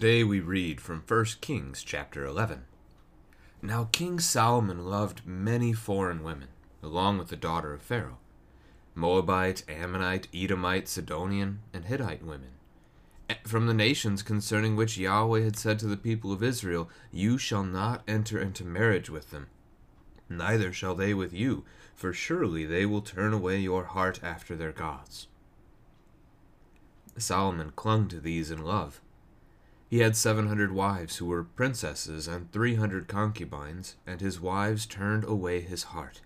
Today we read from 1 Kings chapter 11. Now King Solomon loved many foreign women, along with the daughter of Pharaoh Moabite, Ammonite, Edomite, Sidonian, and Hittite women. From the nations concerning which Yahweh had said to the people of Israel, You shall not enter into marriage with them, neither shall they with you, for surely they will turn away your heart after their gods. Solomon clung to these in love. He had seven hundred wives who were princesses and three hundred concubines, and his wives turned away his heart.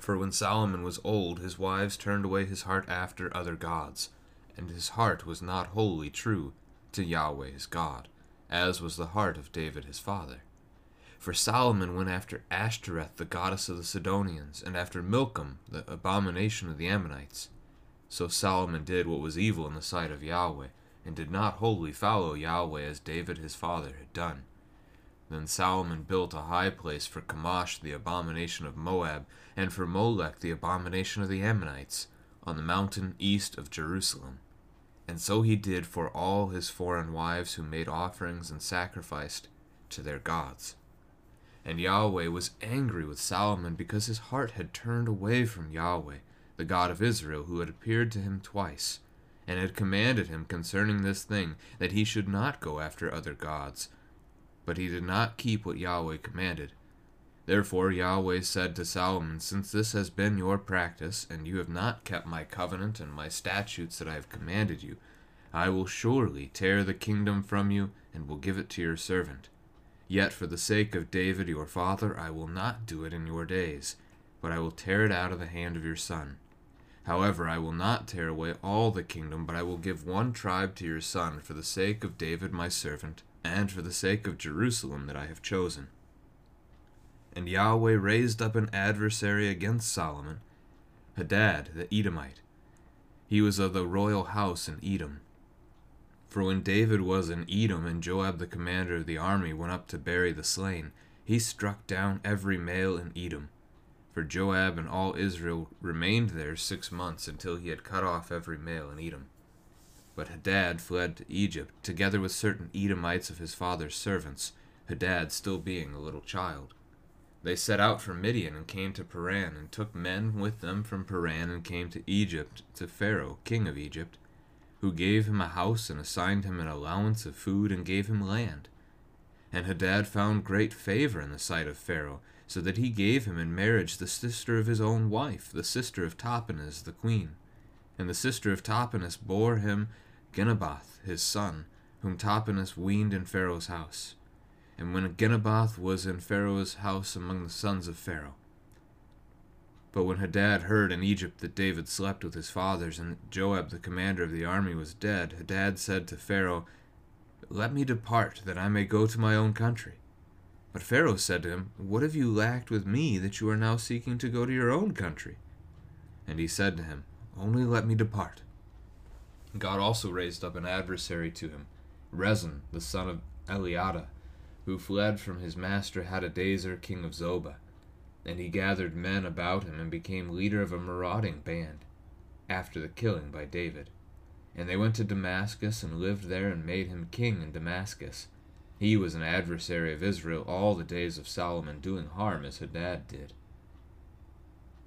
For when Solomon was old, his wives turned away his heart after other gods, and his heart was not wholly true to Yahweh his God, as was the heart of David his father. For Solomon went after Ashtoreth, the goddess of the Sidonians, and after Milcom, the abomination of the Ammonites. So Solomon did what was evil in the sight of Yahweh, and did not wholly follow Yahweh as David his father had done. Then Solomon built a high place for Chemosh the abomination of Moab, and for Molech the abomination of the Ammonites, on the mountain east of Jerusalem. And so he did for all his foreign wives who made offerings and sacrificed to their gods. And Yahweh was angry with Solomon because his heart had turned away from Yahweh, the God of Israel, who had appeared to him twice, and had commanded him concerning this thing, that he should not go after other gods. But he did not keep what Yahweh commanded. Therefore Yahweh said to Solomon, Since this has been your practice, and you have not kept my covenant and my statutes that I have commanded you, I will surely tear the kingdom from you, and will give it to your servant. Yet for the sake of David your father, I will not do it in your days, but I will tear it out of the hand of your son. However, I will not tear away all the kingdom, but I will give one tribe to your son for the sake of David my servant, and for the sake of Jerusalem that I have chosen. And Yahweh raised up an adversary against Solomon, Hadad the Edomite. He was of the royal house in Edom. For when David was in Edom, and Joab the commander of the army went up to bury the slain, he struck down every male in Edom. For Joab and all Israel remained there six months until he had cut off every male in Edom. But Hadad fled to Egypt, together with certain Edomites of his father's servants, Hadad still being a little child. They set out from Midian and came to Paran, and took men with them from Paran and came to Egypt, to Pharaoh, king of Egypt who gave him a house and assigned him an allowance of food and gave him land. And Hadad found great favor in the sight of Pharaoh, so that he gave him in marriage the sister of his own wife, the sister of Tahpenes the queen. And the sister of Tahpenes bore him Genubath his son, whom Tahpenes weaned in Pharaoh's house. And when Genubath was in Pharaoh's house among the sons of Pharaoh, but when Hadad heard in Egypt that David slept with his fathers, and that Joab the commander of the army was dead, Hadad said to Pharaoh, Let me depart, that I may go to my own country. But Pharaoh said to him, What have you lacked with me, that you are now seeking to go to your own country? And he said to him, Only let me depart. God also raised up an adversary to him, Rezin, the son of Eliada, who fled from his master Hadadezer, king of Zobah and he gathered men about him and became leader of a marauding band, after the killing by David. And they went to Damascus and lived there and made him king in Damascus. He was an adversary of Israel all the days of Solomon, doing harm as Hadad did.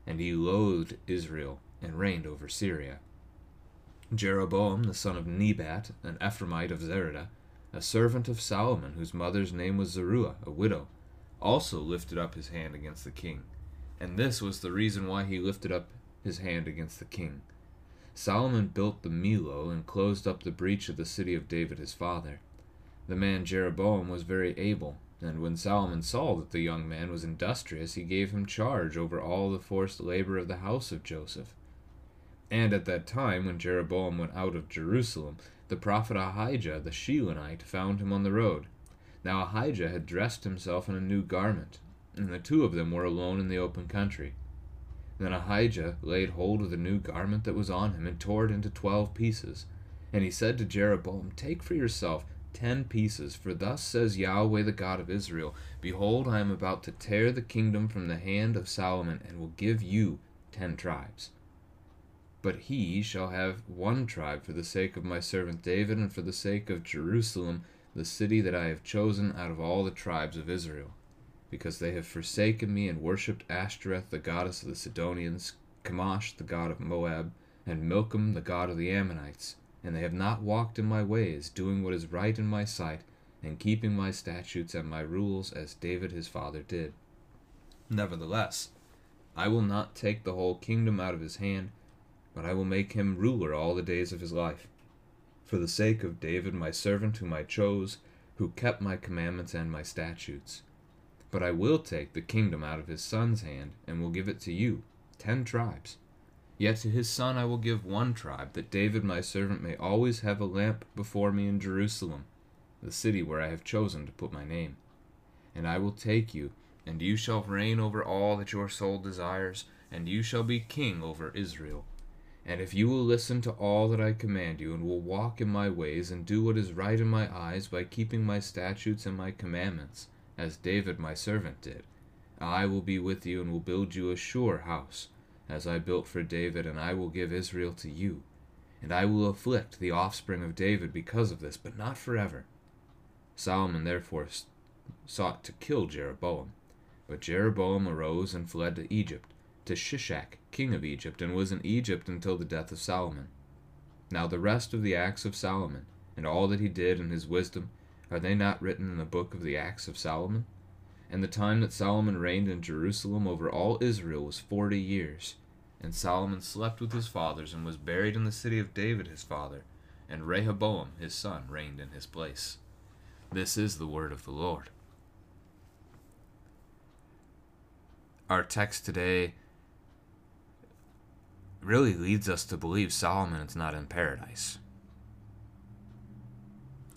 And he loathed Israel and reigned over Syria. Jeroboam, the son of Nebat, an Ephraimite of Zereda, a servant of Solomon, whose mother's name was Zeruah, a widow, also lifted up his hand against the king. And this was the reason why he lifted up his hand against the king. Solomon built the Millo and closed up the breach of the city of David his father. The man Jeroboam was very able, and when Solomon saw that the young man was industrious, he gave him charge over all the forced labor of the house of Joseph. And at that time, when Jeroboam went out of Jerusalem, the prophet Ahijah the Shilonite found him on the road now Ahijah had dressed himself in a new garment, and the two of them were alone in the open country. Then Ahijah laid hold of the new garment that was on him, and tore it into twelve pieces. And he said to Jeroboam, Take for yourself ten pieces, for thus says Yahweh the God of Israel Behold, I am about to tear the kingdom from the hand of Solomon, and will give you ten tribes. But he shall have one tribe for the sake of my servant David, and for the sake of Jerusalem the city that I have chosen out of all the tribes of Israel, because they have forsaken me and worshipped Ashtoreth, the goddess of the Sidonians, Chemosh, the god of Moab, and Milcom, the god of the Ammonites, and they have not walked in my ways, doing what is right in my sight, and keeping my statutes and my rules as David his father did. Nevertheless, I will not take the whole kingdom out of his hand, but I will make him ruler all the days of his life. For the sake of David my servant, whom I chose, who kept my commandments and my statutes. But I will take the kingdom out of his son's hand, and will give it to you, ten tribes. Yet to his son I will give one tribe, that David my servant may always have a lamp before me in Jerusalem, the city where I have chosen to put my name. And I will take you, and you shall reign over all that your soul desires, and you shall be king over Israel. And if you will listen to all that I command you, and will walk in my ways, and do what is right in my eyes by keeping my statutes and my commandments, as David my servant did, I will be with you and will build you a sure house, as I built for David, and I will give Israel to you. And I will afflict the offspring of David because of this, but not forever. Solomon therefore sought to kill Jeroboam. But Jeroboam arose and fled to Egypt, to Shishak, king of Egypt, and was in Egypt until the death of Solomon. Now the rest of the acts of Solomon, and all that he did and his wisdom, are they not written in the book of the acts of Solomon? And the time that Solomon reigned in Jerusalem over all Israel was forty years. And Solomon slept with his fathers, and was buried in the city of David his father, and Rehoboam his son reigned in his place. This is the word of the Lord. Our text today really leads us to believe Solomon is not in paradise.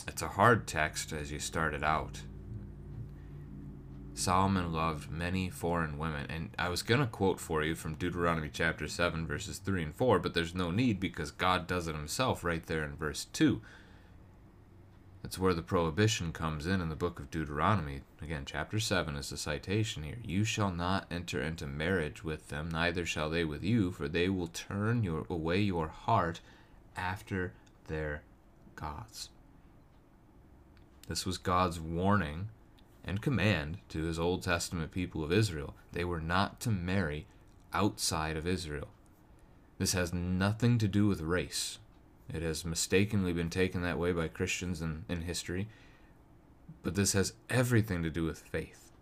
It's a hard text as you started out. Solomon loved many foreign women. And I was going to quote for you from Deuteronomy chapter 7, verses 3 and 4, but there's no need because God does it himself right there in verse 2. That's where the prohibition comes in in the book of Deuteronomy. Again, chapter 7 is the citation here. You shall not enter into marriage with them, neither shall they with you, for they will turn your, away your heart after their gods. This was God's warning and command to his Old Testament people of Israel. They were not to marry outside of Israel. This has nothing to do with race. It has mistakenly been taken that way by Christians in, in history. But this has everything to do with faith.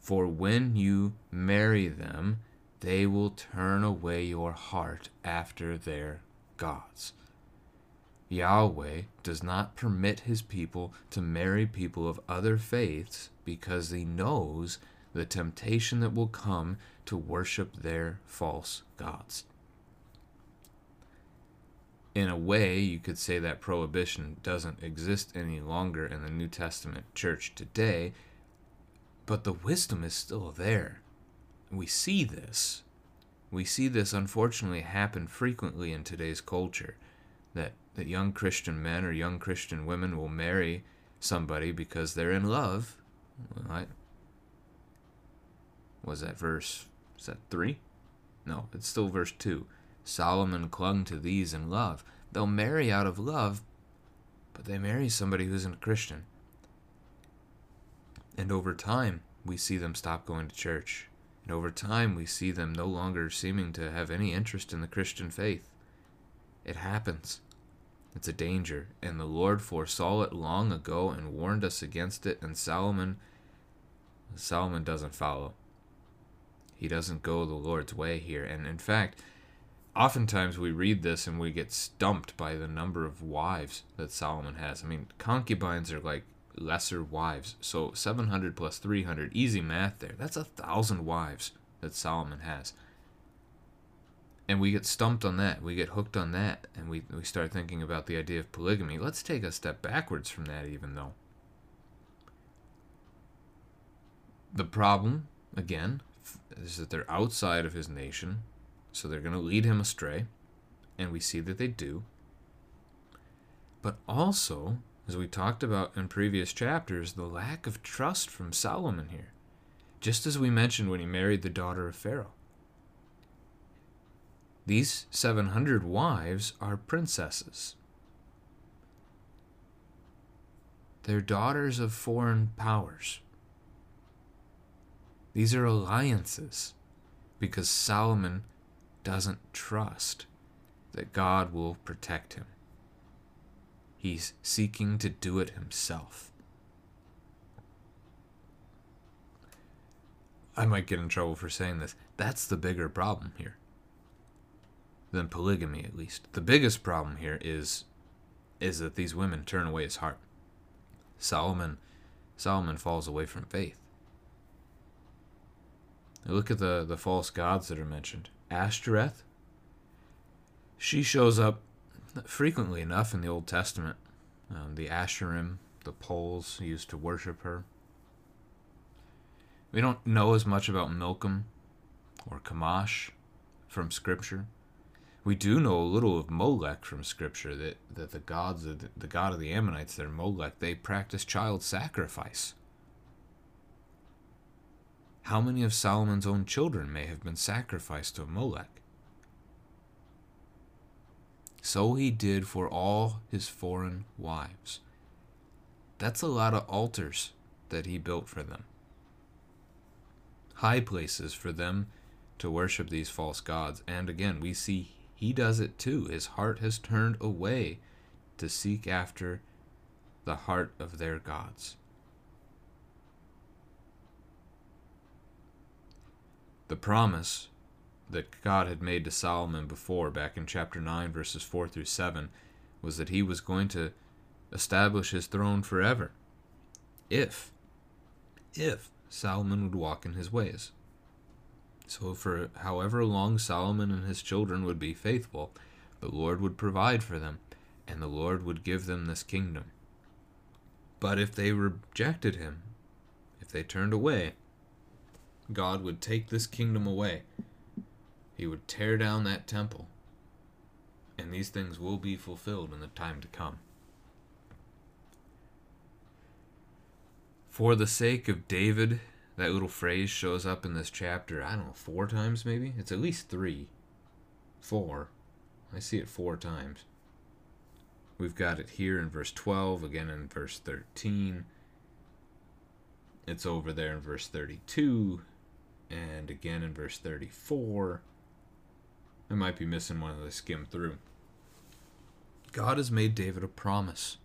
For when you marry them, they will turn away your heart after their gods. Yahweh does not permit his people to marry people of other faiths because he knows the temptation that will come to worship their false gods in a way, you could say that prohibition doesn't exist any longer in the New Testament church today, but the wisdom is still there. We see this. We see this unfortunately happen frequently in today's culture that, that young Christian men or young Christian women will marry somebody because they're in love. Right? Was that verse? Is that 3? No, it's still verse 2 Solomon clung to these in love. They'll marry out of love, but they marry somebody who isn't a Christian. And over time, we see them stop going to church. And over time, we see them no longer seeming to have any interest in the Christian faith. It happens. It's a danger, and the Lord foresaw it long ago and warned us against it, and Solomon Solomon doesn't follow. He doesn't go the Lord's way here. And in fact, oftentimes we read this and we get stumped by the number of wives that Solomon has. I mean, concubines are like lesser wives. So 700 plus 300, easy math there. That's a thousand wives that Solomon has. And we get stumped on that. We get hooked on that. And we, we start thinking about the idea of polygamy. Let's take a step backwards from that, even though. The problem, again, is that they're outside of his nation so they're going to lead him astray, and we see that they do. But also, as we talked about in previous chapters, the lack of trust from Solomon here, just as we mentioned when he married the daughter of Pharaoh. These 700 wives are princesses. They're daughters of foreign powers. These are alliances because Solomon doesn't trust that God will protect him. He's seeking to do it himself. I might get in trouble for saying this. That's the bigger problem here than polygamy, at least. The biggest problem here is is that these women turn away his heart. Solomon Solomon falls away from faith. look at the, the false gods that are mentioned. Ashtoreth, she shows up frequently enough in the Old Testament. Um, the Asherim, the poles used to worship her. We don't know as much about Milcom or Chemosh from Scripture. We do know a little of Molech from Scripture that, that the gods of the, the god of the Ammonites, their Molech, they practice child sacrifice. How many of Solomon's own children may have been sacrificed to Molech? So he did for all his foreign wives. That's a lot of altars that he built for them. High places for them to worship these false gods. And again, we see he does it too. His heart has turned away to seek after the heart of their gods. The promise that God had made to Solomon before, back in chapter 9, verses 4 through 7, was that he was going to establish his throne forever. If, if Solomon would walk in his ways. So, for however long Solomon and his children would be faithful, the Lord would provide for them, and the Lord would give them this kingdom. But if they rejected him, if they turned away, God would take this kingdom away. He would tear down that temple. And these things will be fulfilled in the time to come. For the sake of David that little phrase shows up in this chapter, I don't know, four times maybe? It's at least three. Four. I see it four times. We've got it here in verse 12, again in verse 13. It's over there in verse 32, and again in verse 34. I might be missing one as I skim through. God has made David a promise.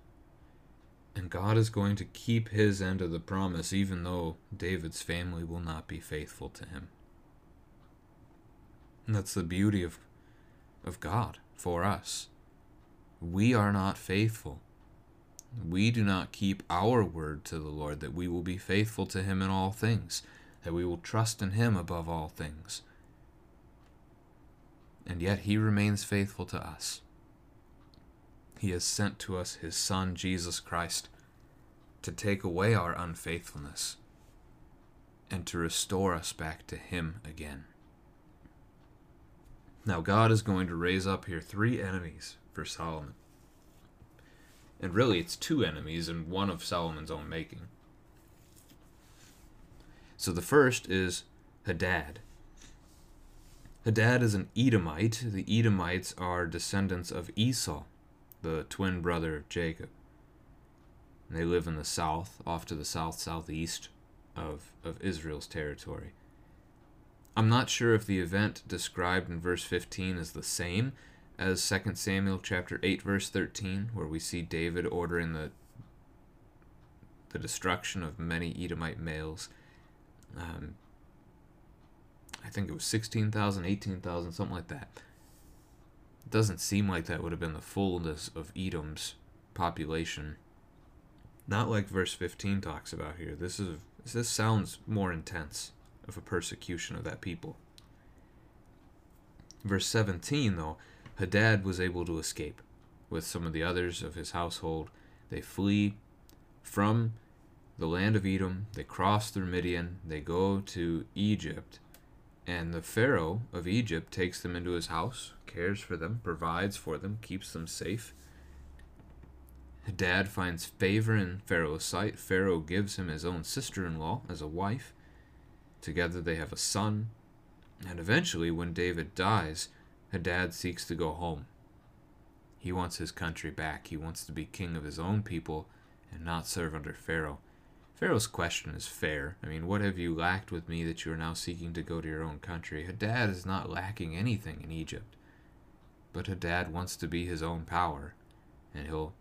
And God is going to keep his end of the promise, even though David's family will not be faithful to him. And that's the beauty of, of God for us. We are not faithful. We do not keep our word to the Lord that we will be faithful to him in all things, that we will trust in him above all things. And yet he remains faithful to us. He has sent to us His Son, Jesus Christ, to take away our unfaithfulness and to restore us back to Him again. Now, God is going to raise up here three enemies for Solomon. And really, it's two enemies and one of Solomon's own making. So the first is Hadad. Hadad is an Edomite. The Edomites are descendants of Esau the twin brother of Jacob. And they live in the south, off to the south southeast of, of Israel's territory. I'm not sure if the event described in verse 15 is the same as 2 Samuel chapter 8 verse 13 where we see David ordering the the destruction of many Edomite males. Um, I think it was 16,000, 18,000, something like that. It doesn't seem like that would have been the fullness of Edom's population. Not like verse 15 talks about here. This is this sounds more intense of a persecution of that people. Verse 17 though, Hadad was able to escape with some of the others of his household. They flee from the land of Edom, they cross through Midian, they go to Egypt, and the Pharaoh of Egypt takes them into his house, cares for them, provides for them, keeps them safe. Dad finds favor in Pharaoh's sight. Pharaoh gives him his own sister in law as a wife. Together they have a son. And eventually, when David dies, Hadad seeks to go home. He wants his country back. He wants to be king of his own people and not serve under Pharaoh. Pharaoh's question is fair. I mean, what have you lacked with me that you are now seeking to go to your own country? Hadad is not lacking anything in Egypt. But Hadad wants to be his own power, and he'll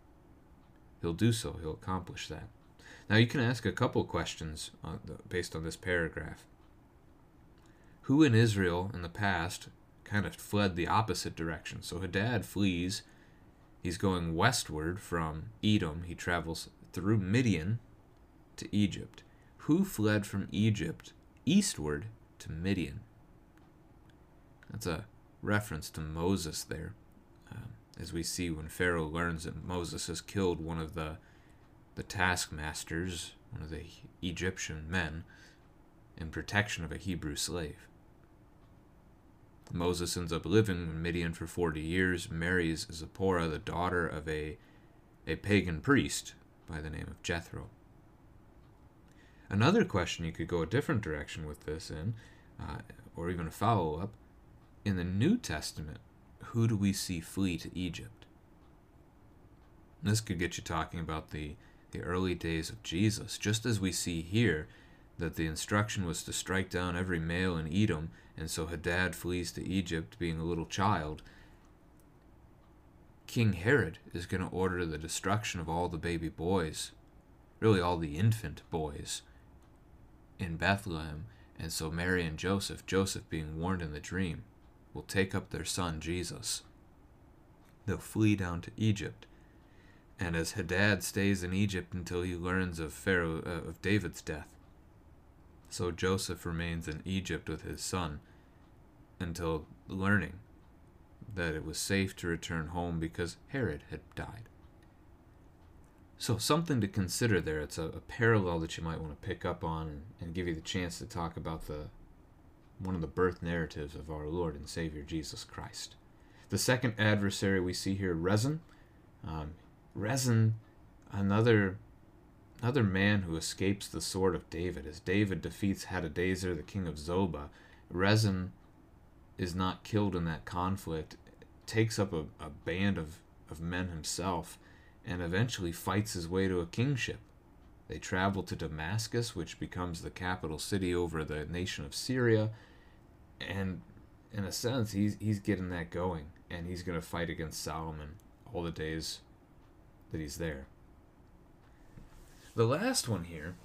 he'll do so. He'll accomplish that. Now you can ask a couple questions on the, based on this paragraph. Who in Israel in the past kind of fled the opposite direction? So Hadad flees. He's going westward from Edom. He travels through Midian to Egypt. Who fled from Egypt eastward to Midian? That's a reference to Moses there, um, as we see when Pharaoh learns that Moses has killed one of the the taskmasters, one of the Egyptian men, in protection of a Hebrew slave. Moses ends up living in Midian for 40 years, marries Zipporah, the daughter of a, a pagan priest by the name of Jethro. Another question you could go a different direction with this in, uh, or even a follow up, in the New Testament, who do we see flee to Egypt? This could get you talking about the, the early days of Jesus, just as we see here that the instruction was to strike down every male in Edom, and so Hadad flees to Egypt being a little child. King Herod is going to order the destruction of all the baby boys, really all the infant boys, in Bethlehem, and so Mary and Joseph, Joseph being warned in the dream, will take up their son Jesus. They'll flee down to Egypt. And as Hadad stays in Egypt until he learns of Pharaoh uh, of David's death, so Joseph remains in Egypt with his son until learning that it was safe to return home because Herod had died. So, something to consider there. It's a, a parallel that you might want to pick up on and, give you the chance to talk about the one of the birth narratives of our Lord and Savior Jesus Christ. The second adversary we see here, Rezin. Um, Rezin, another another man who escapes the sword of David. As David defeats Hadadezer, the king of Zobah, Rezin is not killed in that conflict, takes up a, a band of, of men himself, and eventually fights his way to a kingship. They travel to Damascus, which becomes the capital city over the nation of Syria, and in a sense, he's, he's getting that going, and he's going to fight against Solomon all the days that he's there. The last one here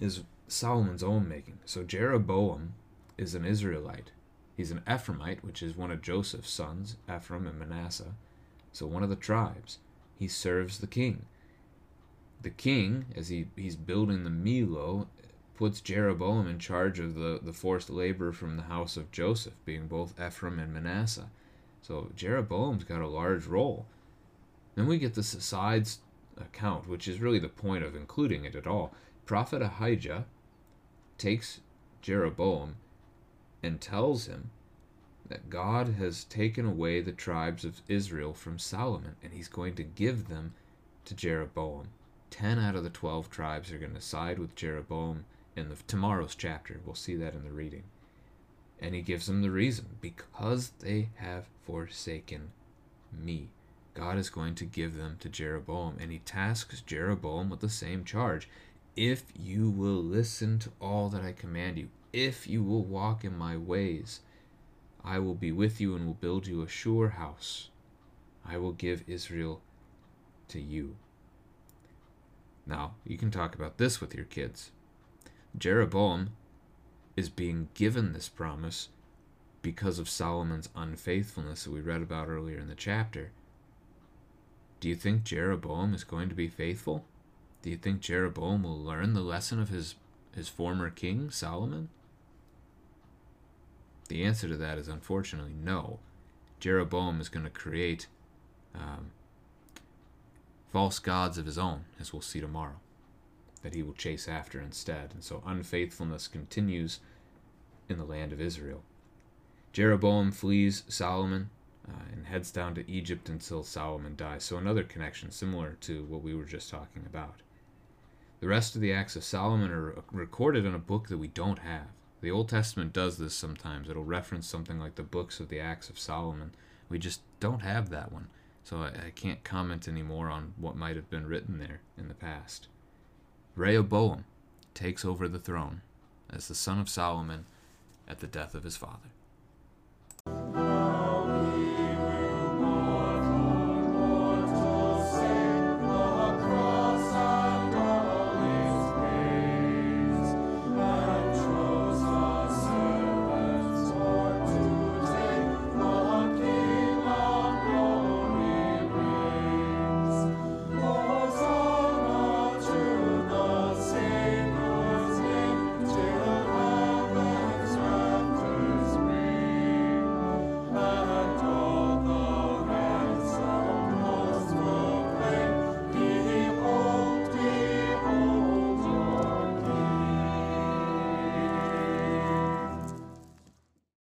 is Solomon's own making. So Jeroboam is an Israelite. He's an Ephraimite, which is one of Joseph's sons, Ephraim and Manasseh. So one of the tribes. He serves the king. The king, as he, he's building the Millo, puts Jeroboam in charge of the, the forced labor from the house of Joseph, being both Ephraim and Manasseh. So Jeroboam's got a large role. Then we get this asides account, which is really the point of including it at all. Prophet Ahijah takes Jeroboam and tells him that God has taken away the tribes of Israel from Solomon and he's going to give them to Jeroboam. 10 out of the 12 tribes are going to side with Jeroboam in the tomorrow's chapter. We'll see that in the reading. And he gives them the reason because they have forsaken me. God is going to give them to Jeroboam and he tasks Jeroboam with the same charge. If you will listen to all that I command you, if you will walk in my ways, I will be with you and will build you a sure house. I will give Israel to you. Now, you can talk about this with your kids. Jeroboam is being given this promise because of Solomon's unfaithfulness that we read about earlier in the chapter. Do you think Jeroboam is going to be faithful? Do you think Jeroboam will learn the lesson of his, his former king, Solomon? The answer to that is unfortunately no. Jeroboam is going to create um, false gods of his own, as we'll see tomorrow, that he will chase after instead. And so unfaithfulness continues in the land of Israel. Jeroboam flees Solomon uh, and heads down to Egypt until Solomon dies. So another connection similar to what we were just talking about. The rest of the acts of Solomon are recorded in a book that we don't have. The Old Testament does this sometimes. It'll reference something like the books of the Acts of Solomon. We just don't have that one. So I, I can't comment anymore on what might have been written there in the past. Rehoboam takes over the throne as the son of Solomon at the death of his father.